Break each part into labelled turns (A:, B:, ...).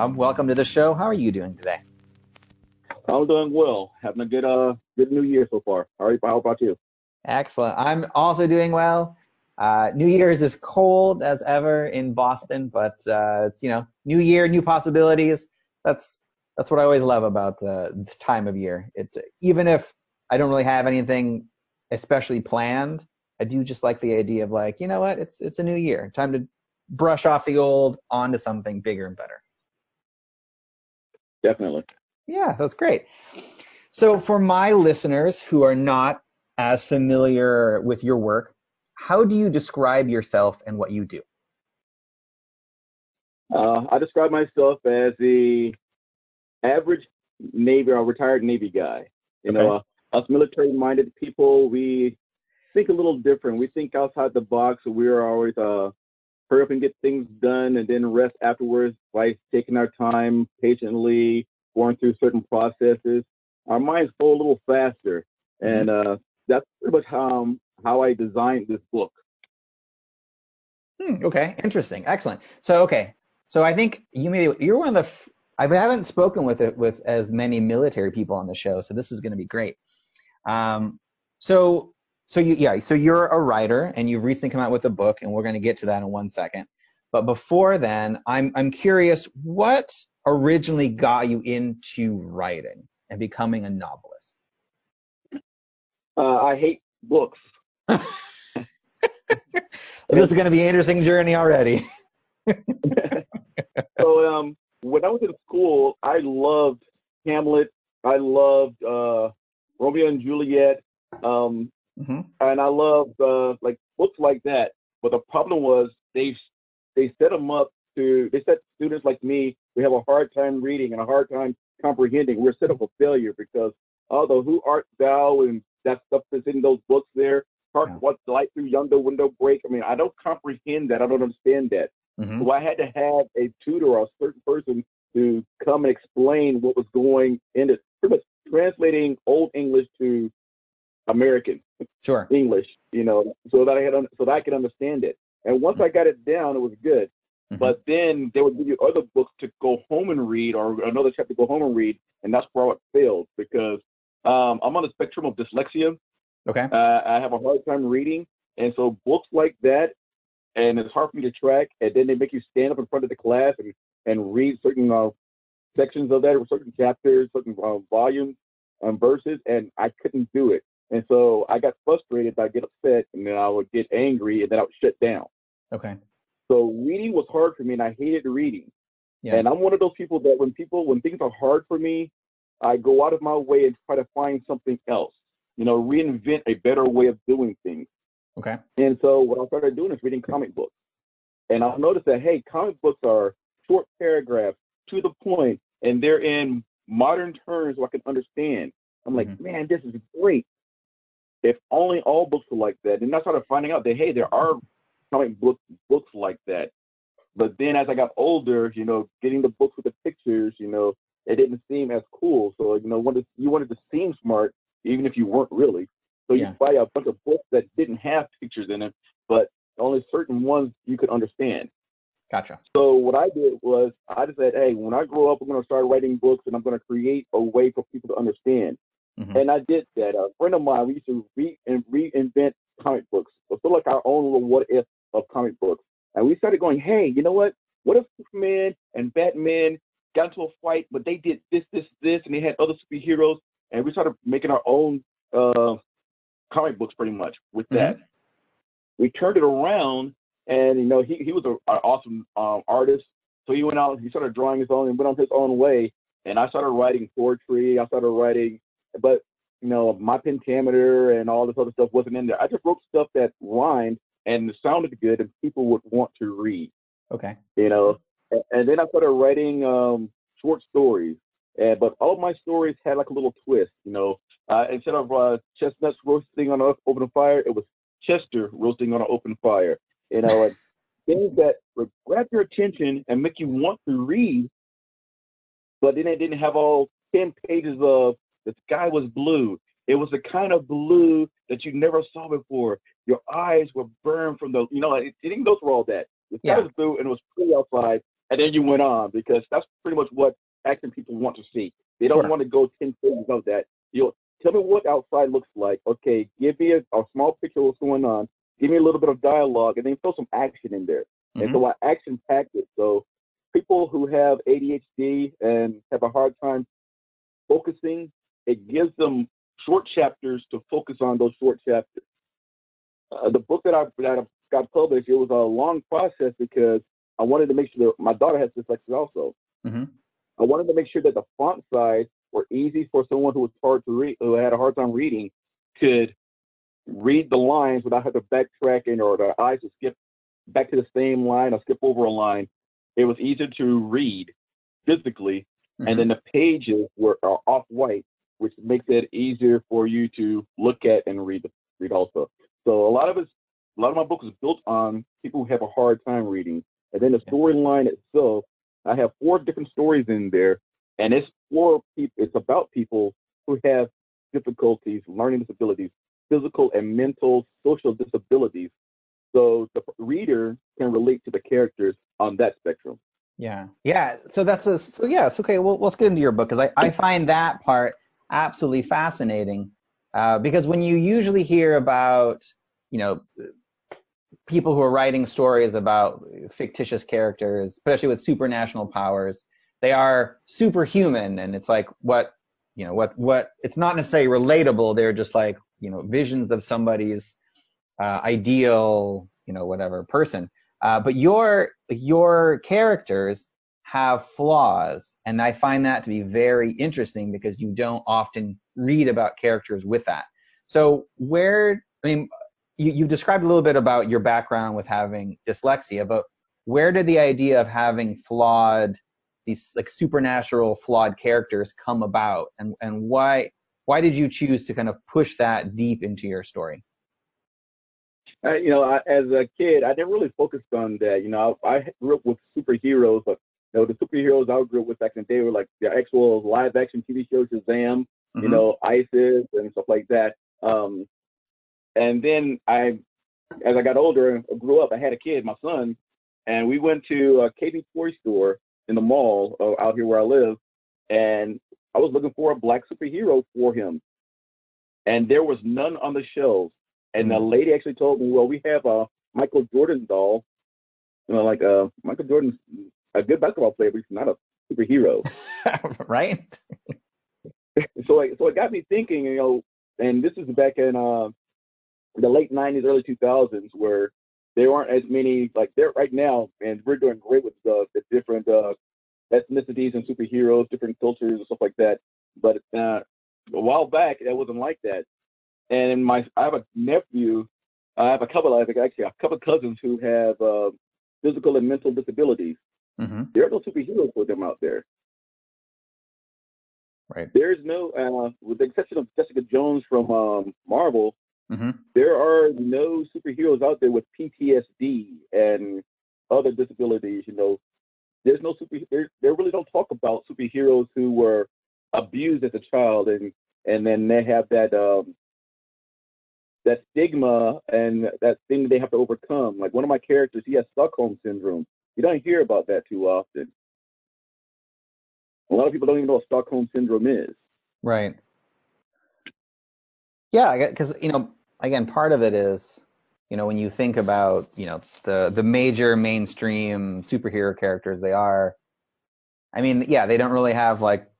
A: Rob. Welcome to the show. How are you doing today?
B: I'm doing well. Having a good uh good new year so far. How, are you, how about you?
A: Excellent. I'm also doing well. Uh, new Year's is as cold as ever in Boston, but uh, it's, you know, new year, new possibilities. That's that's what I always love about the, this time of year. It even if I don't really have anything especially planned, I do just like the idea of like, you know what, it's it's a new year, time to brush off the old onto something bigger and better.
B: Definitely.
A: Yeah, that's great. So for my listeners who are not as familiar with your work, how do you describe yourself and what you do?
B: Uh, I describe myself as the average Navy or retired Navy guy. You know, uh, us military-minded people, we think a little different. We think outside the box. We are always uh, hurry up and get things done and then rest afterwards by taking our time patiently, going through certain processes. Our minds go a little faster. And uh, that's pretty much how, how I designed this book.
A: Hmm, okay, interesting, excellent. So okay, so I think you may you're one of the f- I haven't spoken with it with as many military people on the show, so this is going to be great. Um, so so you yeah, so you're a writer and you've recently come out with a book, and we're going to get to that in one second. But before then, I'm I'm curious what originally got you into writing and becoming a novelist.
B: Uh, I hate books.
A: this is going to be an interesting journey already.
B: so um, when I was in school, I loved Hamlet. I loved uh, Romeo and Juliet, um,
A: mm-hmm.
B: and I loved uh, like books like that. But the problem was they they set them up to they set students like me we have a hard time reading and a hard time comprehending. We're set up for failure because although who art thou and that stuff that's in those books there, Hark
A: Yeah.
B: what the light through yonder window break. I mean, I don't comprehend that. I don't understand that.
A: Mhm.
B: So I had to have a tutor or a certain person to come and explain what was going in it, pretty much translating Old English to American
A: Sure.
B: English, you know, so that I had so that I could understand it. And once I got it down, it was good.
A: Mhm.
B: But then they would give you other books to go home and read, or another chapter to go home and read, and that's where I failed because um, I'm on the spectrum of dyslexia.
A: Okay.
B: Uh, I have a hard time reading, and so books like that, and it's hard for me to track. And then they make you stand up in front of the class and and read certain uh, sections of that, or certain chapters, certain uh, volumes, um, verses, and I couldn't do it. And so I got frustrated. I get upset, and then I would get angry, and then I would shut down.
A: Okay.
B: So reading was hard for me, and I hated reading.
A: Yeah.
B: And I'm one of those people that when people when things are hard for me, I go out of my way and try to find something else. You know, reinvent a better way of doing things.
A: Okay.
B: And so what I started doing is reading comic books. And I've noticed that hey, comic books are short paragraphs to the point, and they're in modern terms so I can understand. I'm like,
A: Mhm.
B: man, this is great. If only all books were like that. And I started finding out that hey, there are comic book books like that. But then as I got older, you know, getting the books with the pictures, you know, it didn't seem as cool. So you know, wanted you wanted to seem smart, even if you weren't really. So you buy a bunch of books that didn't have pictures in them, but only certain ones you could understand.
A: Gotcha.
B: So what I did was I just said, hey, when I grow up, I'm going to start writing books and I'm going to create a way for people to understand.
A: Mhm.
B: And I did that. A friend of mine, we used to re- and reinvent comic books. So sort of like our own little what if of comic books. And we started going, hey, you know what? What if Superman and Batman got into a fight, but they did this, this, this, and they had other superheroes, and we started making our own uh, comic books pretty much with that. We turned it around, and you know, he he was a, an awesome um, artist, so he went out, he started drawing his own and went on his own way. And I started writing poetry. I started writing, but you know, my pentameter and all this other stuff wasn't in there. I just wrote stuff that rhymed and sounded good and people would want to read.
A: Okay.
B: You know, and, then I started writing um, short stories. And, but all of my stories had like a little twist, you know. Uh, instead of uh, chestnuts roasting on an open fire, it was Chester roasting on an open fire. You know, and things that would grab your attention and make you want to read, but then it didn't have all 10 pages of the sky was blue. It was the kind of blue that you never saw before. Your eyes were burned from the, you know, it, it didn't go through all that. The sky
A: Yeah.
B: was blue and it was pretty outside, and then you went on because that's pretty much what action people want to see. They don't
A: Sure.
B: want to go 10 pages of that. You know, tell me what outside looks like. Okay, give me a, a small picture of what's going on. Give me a little bit of dialogue, and then throw some action in there. And
A: Mhm.
B: so I action packed it. So people who have ADHD and have a hard time focusing, it gives them short chapters to focus on those short chapters. Uh, the book that I that I got published, it was a long process because I wanted to make sure that my daughter has dyslexia also.
A: Mhm.
B: I wanted to make sure that the font size were easy for someone who was hard to read, who had a hard time reading, could read the lines without having to backtrack and or their eyes would skip back to the same line or skip over a line. It was easier to read physically,
A: Mhm.
B: and then the pages were off white, which makes it easier for you to look at and read read also. So a lot of it's a lot of my book is built on people who have a hard time reading, and then the storyline itself. I have four different stories in there, and it's for people. It's about people who have difficulties, learning disabilities, physical and mental, social disabilities. So the reader can relate to the characters on that spectrum.
A: Yeah. Yeah. So that's a, so yes. Okay. Well, let's get into your book because I, I find that part absolutely fascinating. Uh, because when you usually hear about, you know, people who are writing stories about fictitious characters, especially with supernatural powers, they are superhuman and it's like what, you know, what, what, it's not necessarily relatable. They're just like, you know, visions of somebody's, uh, ideal, you know, whatever person. Uh, but your, your characters have flaws and I find that to be very interesting because you don't often read about characters with that. So where, I mean, you, you've described a little bit about your background with having dyslexia, but where did the idea of having flawed, these like supernatural flawed characters come about and, and why, why did you choose to kind of push that deep into your story?
B: I, you know, I, as a kid, I didn't really focus on that. You know, I, I grew up with superheroes, but you know, the superheroes I grew up with back in the day were like the actual live action TV shows, Shazam, you
A: Mhm.
B: know, ISIS and stuff like that. Um, and then I, as I got older and grew up, I had a kid, my son, and we went to a KB toy store in the mall uh, out here where I live, and I was looking for a black superhero for him, and there was none on the shelves. And the lady actually told me, "Well, we have a Michael Jordan doll, you know, like uh, Michael Jordan's a good basketball player, but he's not a superhero."
A: right?
B: so it, so it got me thinking, you know, and this is back in uh, the late '90s, early 2000s, where there aren't as many like there right now, and we're doing great with the, the different uh, ethnicities and superheroes, different cultures and stuff like that. But uh, a while back, that wasn't like that. And my, I have a nephew, I have a couple, I have actually a couple cousins who have uh, physical and mental disabilities.
A: Hmm
B: There are no superheroes for them out there.
A: Right.
B: There's no, uh, with the exception of Jessica Jones from um, Marvel,
A: hmm
B: there are no superheroes out there with PTSD and other disabilities. You know, there's no super. There, they really don't talk about superheroes who were abused as a child and and then they have that um that stigma and that thing they have to overcome. Like one of my characters, he has Stockholm syndrome. You don't hear about that too often. A lot of people don't even know what Stockholm syndrome is.
A: Right. Yeah, because you know, again, part of it is, you know, when you think about, you know, the the major mainstream superhero characters, they are, I mean, yeah, they don't really have like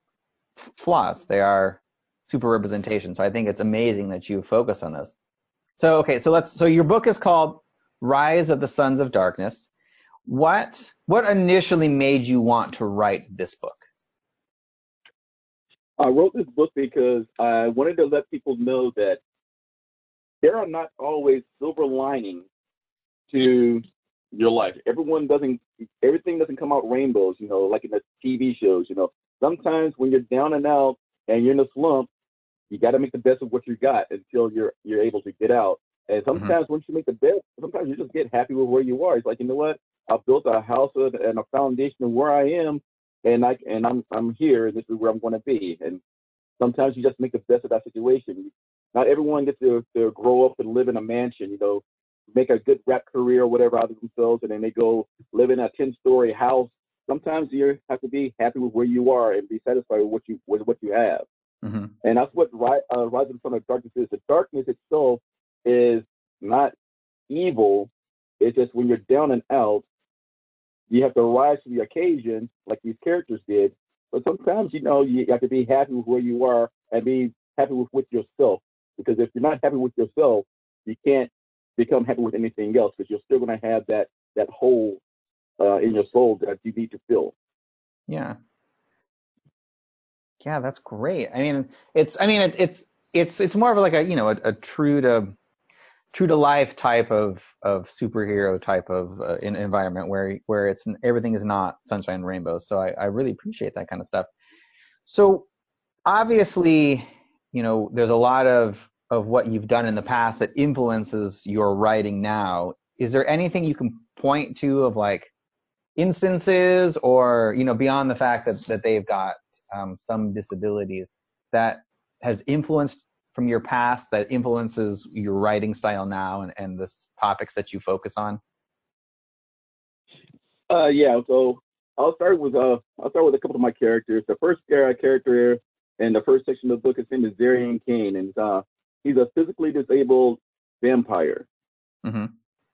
A: flaws. They are super representation. So I think it's amazing that you focus on this. So okay, so let's. So your book is called Rise of the Sons of Darkness. What what initially made you want to write this book?
B: I wrote this book because I wanted to let people know that there are not always silver linings to your life. Everyone doesn't, everything doesn't come out rainbows, you know, like in the TV shows, you know. Sometimes when you're down and out and you're in a slump, you got to make the best of what you got until you're you're able to get out. And mm-hmm. sometimes mm-hmm. once you make the best, sometimes you just get happy with where you are. It's like you know what, I've built a house and a foundation of where I am, and I and I'm I'm here, and this is where I'm going to be. And sometimes you just make the best of that situation. Not everyone gets to, to grow up and live in a mansion, you know, make a good rap career or whatever out of themselves, and then they go live in a ten story house. Sometimes you have to be happy with where you are and be satisfied with what you with what you have. Mm-hmm. And that's what uh, rising from the darkness is. The darkness itself is not evil. It's just when you're down and out, you have to rise to the occasion, like these characters did. But sometimes, you know, you have to be happy with where you are and be happy with, with yourself. Because if you're not happy with yourself, you can't become happy with anything else because you're still going to have that that hole uh, in your soul that you need to fill.
A: Yeah, yeah, that's great. I mean, it's I mean it, it's it's it's more of like a you know a, a, true to true to life type of of superhero type of uh, environment where where it's everything is not sunshine and rainbows. So I, I really appreciate that kind of stuff. So obviously, you know, there's a lot of of what you've done in the past that influences your writing now. Is there anything you can point to of like instances or you know beyond the fact that that they've got um, some disabilities that has influenced from your past that influences your writing style now and, and the topics that you focus on?
B: Uh, yeah, so I'll start with uh, I'll start with a couple of my characters. The first character in the first section of the book, is named is Darian Kane, and uh, he's a physically disabled vampire. Mm-hmm.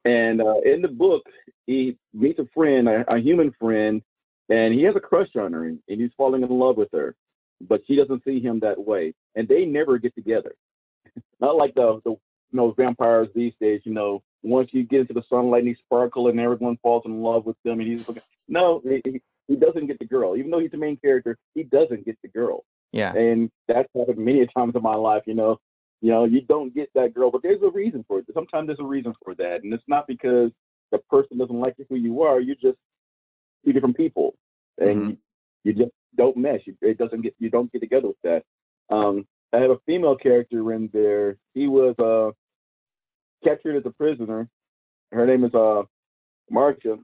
B: And uh, in the book, he meets a friend, a, a human friend, and he has a crush on her and, he's falling in love with her but she doesn't see him that way. And they never get together. Not like the the you know vampires these days you know. Once you get into the sunlight and he sparkle and everyone falls in love with them and he's looking no he, he doesn't get the girl. Even though he's the main character he doesn't get the girl.
A: Yeah.
B: And that's happened many times in my life you know. You know you don't get that girl but there's a reason for it. Sometimes there's a reason for that. And it's not because the person doesn't like you who you are. You're just two different people, and mm-hmm. you, you, just don't mesh. It doesn't get you don't get together with that. Um, I have a female character in there. He was uh, captured as a prisoner. Her name is uh, Marcia.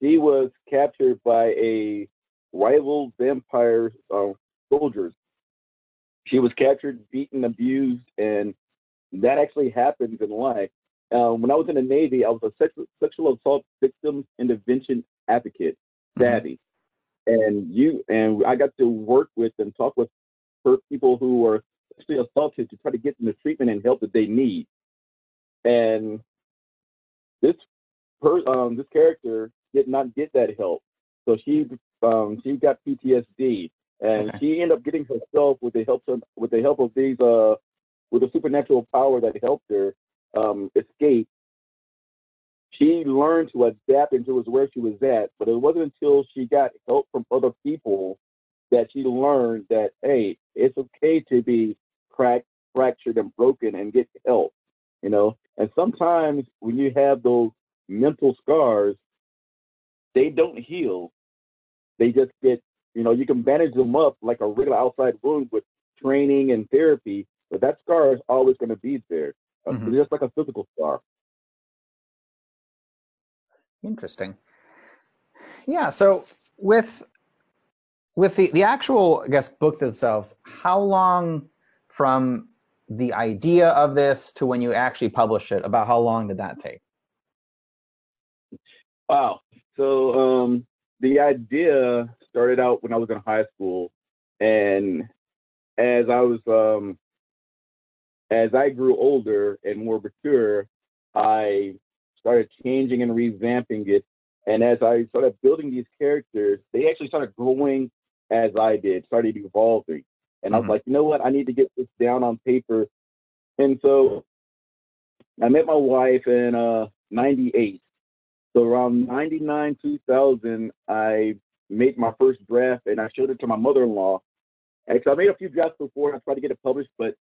B: He was captured by a rival vampire uh, soldiers. She was captured, beaten, abused, and that actually happens in life. Um, when I was in the Navy, I was a sexual, sexual assault victims intervention advocate, SAVI, mm-hmm. And you and I got to work with and talk with her people who were sexually assaulted to try to get them the treatment and help that they need. And this per, um, this character did not get that help, so she um, she got PTSD, and okay. she ended up getting herself with the help of, with the help of these uh with a supernatural power that helped her um, escape she learned to adapt into where she was at. But it wasn't until she got help from other people that she learned that hey, it's okay to be cracked, fractured, and broken, and get help. You know, and sometimes when you have those mental scars, they don't heal. They just get, you know, you can bandage them up like a regular outside wound with training and therapy, but that scar is always going to be there, mm-hmm. just like a physical scar.
A: Interesting. Yeah. So with with the, the actual, I guess, books themselves, how long from the idea of this to when you actually publish it, about how long did that take?
B: Wow. So um, the idea started out when I was in high school, and as I was um, as I grew older and more mature, I started changing and revamping it. And as I started building these characters, they actually started growing as I did, started evolving. And mm-hmm. I was mm-hmm. like, you know what? I need to get this down on paper. And so I met my wife in uh, 98. So around 99, 2000, I made my first draft and I showed it to my mother in law. And so I made a few drafts before and I tried to get it published, but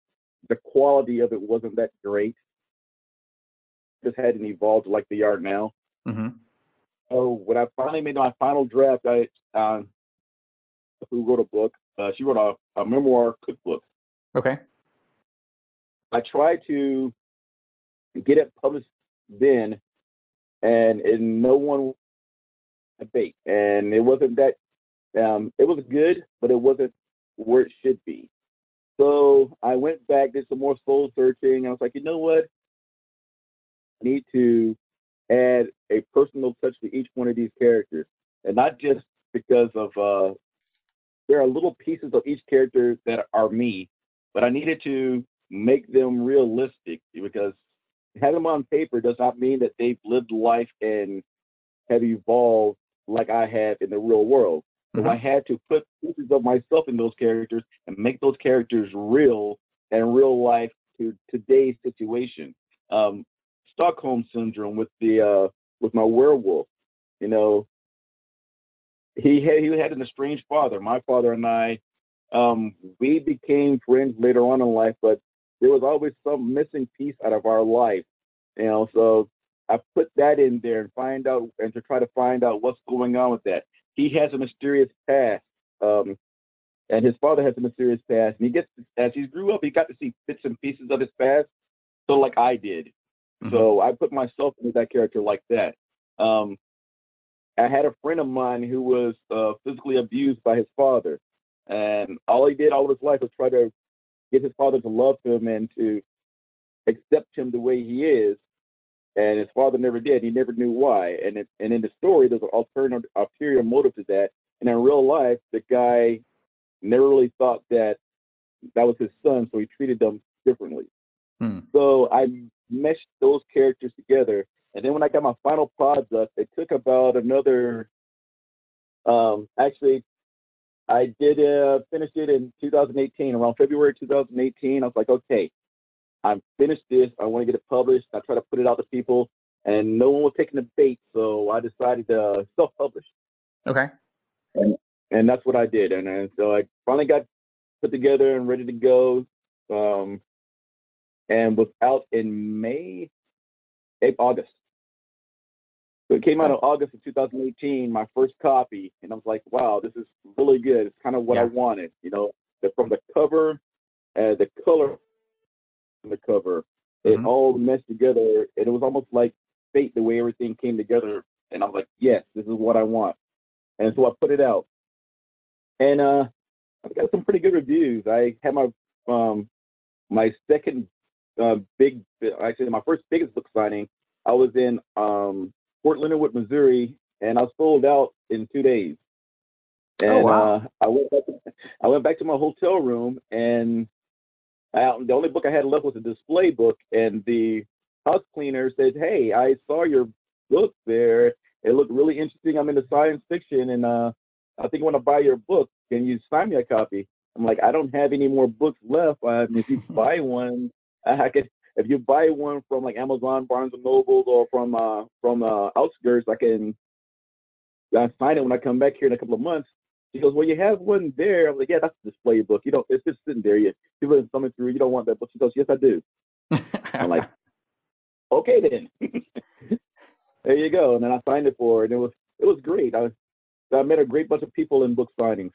B: the quality of it wasn't that great. Just hadn't evolved like they are now.
A: Mm-hmm.
B: So when I finally made my final draft, I um, who wrote a book. Uh, she wrote a, a memoir cookbook.
A: Okay.
B: I tried to get it published then, and, and no one debate, and it wasn't that. Um, it was good, but it wasn't where it should be. So I went back, did some more soul searching. I was like, you know what? Need to add a personal touch to each one of these characters, and not just because of uh, there are little pieces of each character that are me, but I needed to make them realistic because having them on paper does not mean that they've lived life and have evolved like I have in the real world. Mm-hmm. So I had to put pieces of myself in those characters and make those characters real and real life to today's situation. Um, Stockholm syndrome with the uh, with my werewolf. You know, he had he had an estranged father. My father and I, um, we became friends later on in life, but there was always some missing piece out of our life. You know, so I put that in there and find out and to try to find out what's going on with that. He has a mysterious past. Um, and his father has a mysterious past. And he gets as he grew up, he got to see bits and pieces of his past, so like I did. Mm-hmm. So I put myself into that character like that. Um, I had a friend of mine who was uh, physically abused by his father, and all he did all of his life was try to get his father to love him and to accept him the way he is. And his father never did. He never knew why. And it, and in the story, there's an alternative, ulterior motive to that. And in real life, the guy never really thought that that was his son, so he treated them differently. Hmm. So I meshed those characters together and then when I got my final product, it took about another. Um, actually, I did uh, finish it in 2018, around February 2018. I was like, okay, I'm finished this. I want to get it published. I try to put it out to people, and no one was taking the bait, so I decided to self-publish.
A: Okay.
B: And and that's what I did, and, and so I finally got put together and ready to go. Um, and was out in May, August. So it came out in August of 2018, my first copy, and I was like, wow, this is really good. It's kind of what yeah. I wanted, you know, the, from the cover, uh, the color on the cover, mm-hmm. it all meshed together, and it was almost like fate the way everything came together. And I was like, yes, this is what I want. And so I put it out, and uh, I got some pretty good reviews. I had my um, my second uh, big, actually my first biggest book signing. I was in um, Fort Leonard Wood, Missouri, and I sold out in two days. Oh, and oh, wow. uh, I went back to, I went back to my hotel room, and I, the only book I had left was a display book. And the house cleaner said, "Hey, I saw your book there. It looked really interesting. I'm into science fiction, and uh, I think I want to buy your book. Can you sign me a copy?" I'm like, "I don't have any more books left. Um, if you buy one, I could if you buy one from like Amazon, Barnes and Noble, or from uh from uh outskirts, I can I sign it when I come back here in a couple of months. She goes, well, you have one there. I'm like, yeah, that's a display book. You don't, it's just sitting there. You, people are thumbing through. You don't want that book. She goes, yes, I do. I'm like, okay then. there you go. And then I signed it for her, and it was it was great. I I met a great bunch of people in book signings.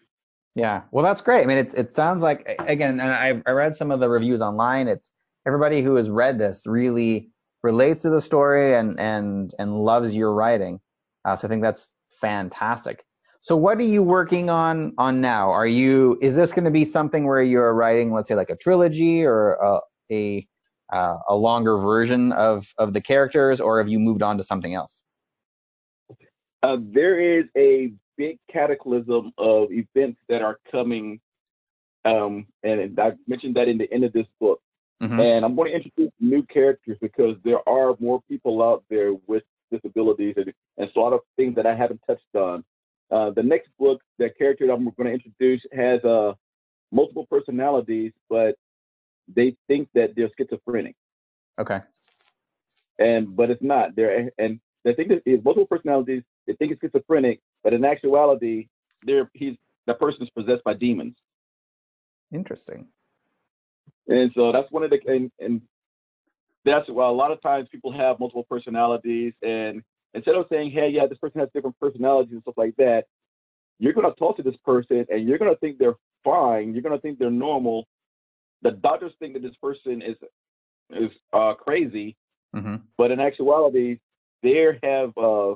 A: Yeah, well, that's great. I mean, it it sounds like again, and I I read some of the reviews online. It's everybody who has read this really relates to the story and and and loves your writing. Uh, so I think that's fantastic. So what are you working on on now? Are you is this going to be something where you're writing, let's say, like a trilogy or a a, uh, a longer version of of the characters, or have you moved on to something else?
B: Uh, there is a big cataclysm of events that are coming, um, and I mentioned that in the end of this book. Mm-hmm. And I'm going to introduce new characters because there are more people out there with disabilities and, and a lot of things that I haven't touched on. Uh, the next book, the character that I'm going to introduce has uh, multiple personalities, but they think that they're schizophrenic.
A: Okay.
B: And but it's not. They're and they think that it's multiple personalities. They think it's schizophrenic, but in actuality, they're he's the person is possessed by demons.
A: Interesting.
B: And so that's one of the and, and that's well a lot of times people have multiple personalities and instead of saying, Hey, yeah, this person has different personalities and stuff like that, you're gonna talk to this person and you're gonna think they're fine, you're gonna think they're normal. The doctors think that this person is is uh, crazy,
A: mm-hmm.
B: but in actuality, they have uh,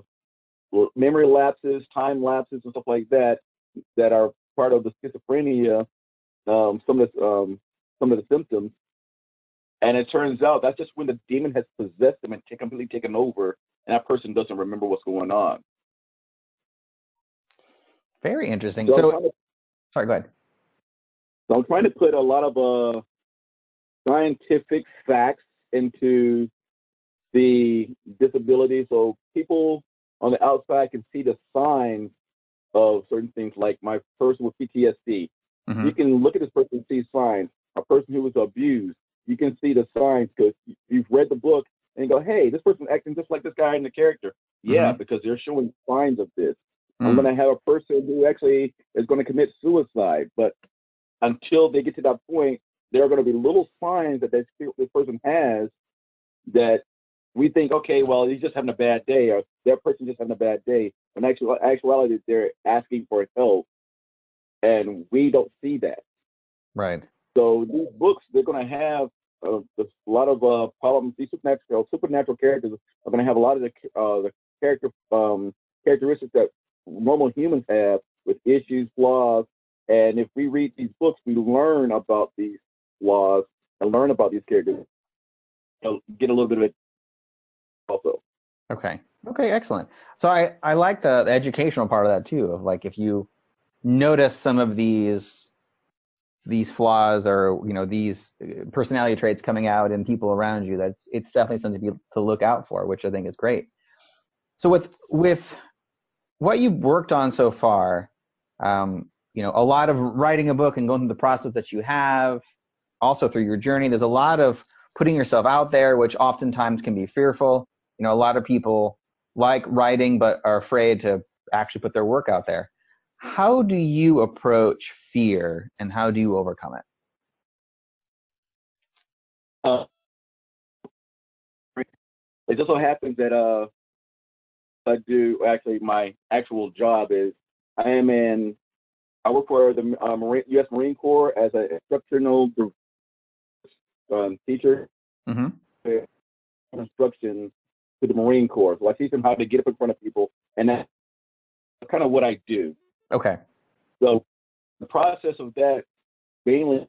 B: memory lapses, time lapses, and stuff like that that are part of the schizophrenia. Um, some of the um, some of the symptoms, and it turns out that's just when the demon has possessed them and t- completely taken over, and that person doesn't remember what's going on.
A: Very interesting. So, so to, sorry, go ahead.
B: So I'm trying to put a lot of uh, scientific facts into the disability so people on the outside can see the signs of certain things like my person with PTSD. Mm-hmm. You can look at this person and see signs. A person who was abused, you can see the signs because you've read the book and go, hey, this person's acting just like this guy in the character. Yeah, mm-hmm. because they're showing signs of this. Mm-hmm. I'm mm. going to have a person who actually is going to commit suicide, but until they get to that point, there are going to be little signs that this, this person has that we think, okay, well, he's just having a bad day, or that person just having a bad day. When actual actuality, they're asking for help, and we don't see that.
A: Right.
B: So these books, they're going to have uh, a lot of uh, problems. These supernatural supernatural characters are going to have a lot of the uh, the character um, characteristics that normal humans have with issues, flaws. And if we read these books, we learn about these flaws and learn about these characters. Know, get a little bit of it also.
A: Okay. Okay, excellent. So I, I like the, the educational part of that too, of like if you notice some of these these flaws or you know these personality traits coming out in people around you that's it's definitely something to, be, to look out for which i think is great so with with what you've worked on so far um, you know a lot of writing a book and going through the process that you have also through your journey there's a lot of putting yourself out there which oftentimes can be fearful you know, a lot of people like writing but are afraid to actually put their work out there. How do you approach fear and how do you overcome it?
B: Uh, it just so happens that uh, I do actually my actual job is I am in I work for the uh, Marine, U.S. Marine Corps as an instructional um, teacher.
A: Mm-hmm.
B: Instruction to the Marine Corps. So I teach them how to get up in front of people, and that's kind of what I do.
A: Okay.
B: So the process of that mainly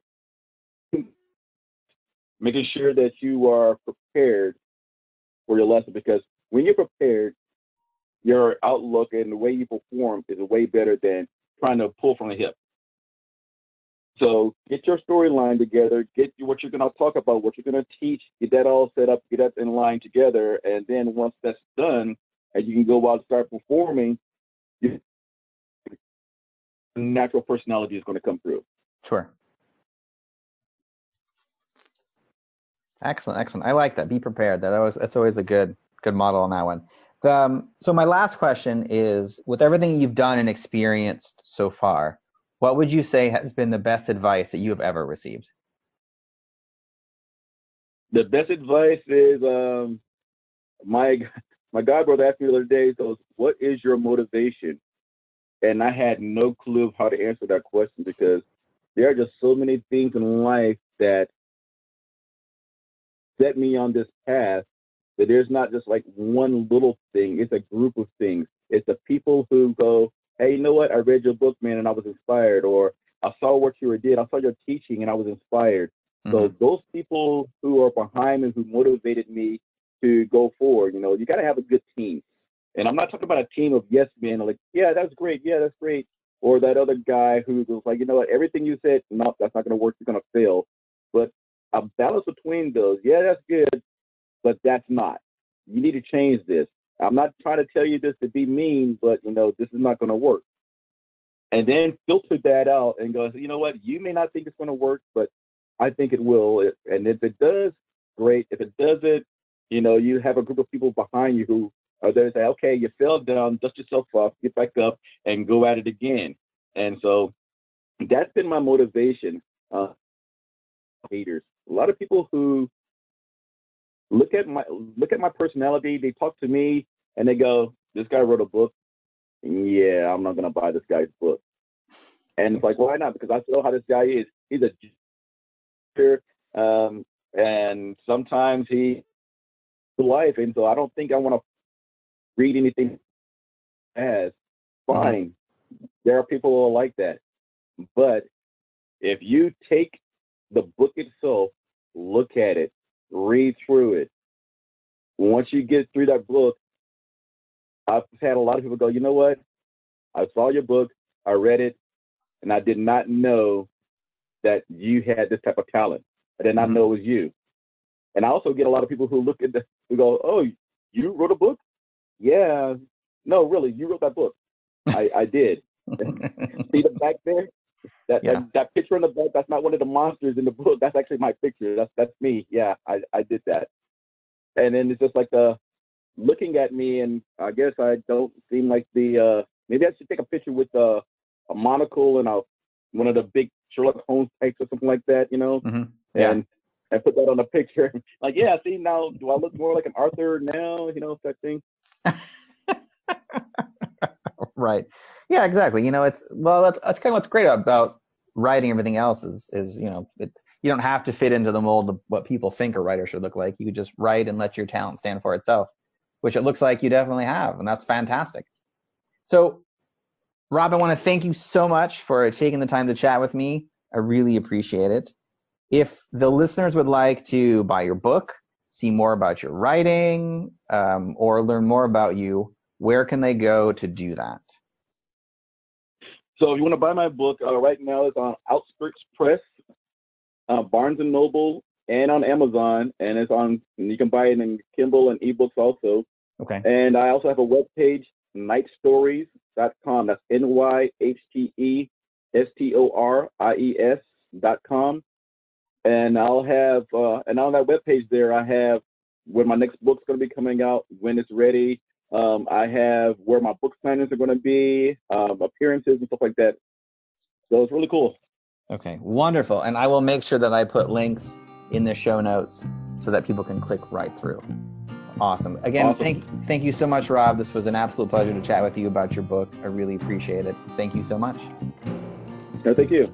B: making sure that you are prepared for your lesson because when you're prepared, your outlook and the way you perform is way better than trying to pull from the hip. So get your storyline together, get what you're going to talk about, what you're going to teach, get that all set up, get that in line together, and then once that's done, and you can go out and start performing, natural personality is going to come through.
A: Sure. Excellent, excellent. I like that. Be prepared. That always that's always a good good model on that one. The, um, so my last question is, with everything you've done and experienced so far, what would you say has been the best advice that you have ever received?
B: The best advice is um, my my god brother asked me the other day, goes, "What is your motivation?" And I had no clue of how to answer that question because there are just so many things in life that set me on this path that there's not just like one little thing. It's a group of things. It's the people who go, hey, you know what? I read your book, man, and I was inspired, or I saw what you did. I saw your teaching, and I was inspired. Mm-hmm. So those people who are behind me, who motivated me to go forward, you know, you got to have a good team. And I'm not talking about a team of yes men, like, yeah, that's great, yeah, that's great, or that other guy who was like, you know what, everything you said, no, that's not going to work. You're going to fail. But a balance between those, yeah, that's good, but that's not. You need to change this. I'm not trying to tell you this to be mean, but you know, this is not going to work. And then filter that out and go, you know what? You may not think it's going to work, but I think it will. And if it does, great. If it doesn't, you know, you have a group of people behind you who there to say, okay, you fell down, dust yourself off, get back up, and go at it again. And so that's been my motivation. uh, haters. A lot of people who look at my look at my personality, they talk to me and they go, "This guy wrote a book. Yeah, I'm not gonna buy this guy's book." And it's like, why not? Because I know how this guy is. He's a um, and sometimes he life, and so I don't think I want to read anything as mm-hmm. fine. There are people who are like that, but if you take the book itself, look at it, read through it. Once you get through that book, I've had a lot of people go, you know what? I saw your book, I read it, and I did not know that you had this type of talent. I did not mm-hmm. know it was you. And I also get a lot of people who look at the who go, "Oh, you wrote a book? Yeah, no, really, you wrote that book. I, I did. See the back there? That, yeah. that that picture in the back. That's not one of the monsters in the book. That's actually my picture. That's that's me. Yeah, I I did that. And then it's just like the looking at me, and I guess I don't seem like the. uh Maybe I should take a picture with a, a monocle and a one of the big Sherlock Holmes types or something like that, you know.
A: Mm-hmm. Yeah.
B: And and put that on a picture. like, yeah, see now, do I look more like an Arthur now? You know, that thing.
A: right. Yeah, exactly. You know, it's well, that's that's kind of what's great about writing. Everything else is is you know, it's you don't have to fit into the mold of what people think a writer should look like. You just write and let your talent stand for itself, which it looks like you definitely have, and that's fantastic. So, Rob, I want to thank you so much for taking the time to chat with me. I really appreciate it. If the listeners would like to buy your book, see more about your writing, um, or learn more about you, where can they go to do that?
B: So if you want to buy my book, uh, right now it's on Outskirts Press, uh, Barnes and Noble, and on Amazon, and it's on. You can buy it in Kindle and ebooks also.
A: Okay.
B: And I also have a web page, nyhtestories.com. That's N Y H T E S T O R I E S dot com. And I'll have, uh, and on that web page there, I have when my next book's going to be coming out, when it's ready, um, I have where my book signings are going to be, um, appearances and stuff like that. So it's really cool.
A: Okay, wonderful. And I will make sure that I put links in the show notes so that people can click right through. Awesome. Again, awesome. thank thank you so much, Rob. This was an absolute pleasure to chat with you about your book. I really appreciate it. Thank you so much.
B: No, thank you.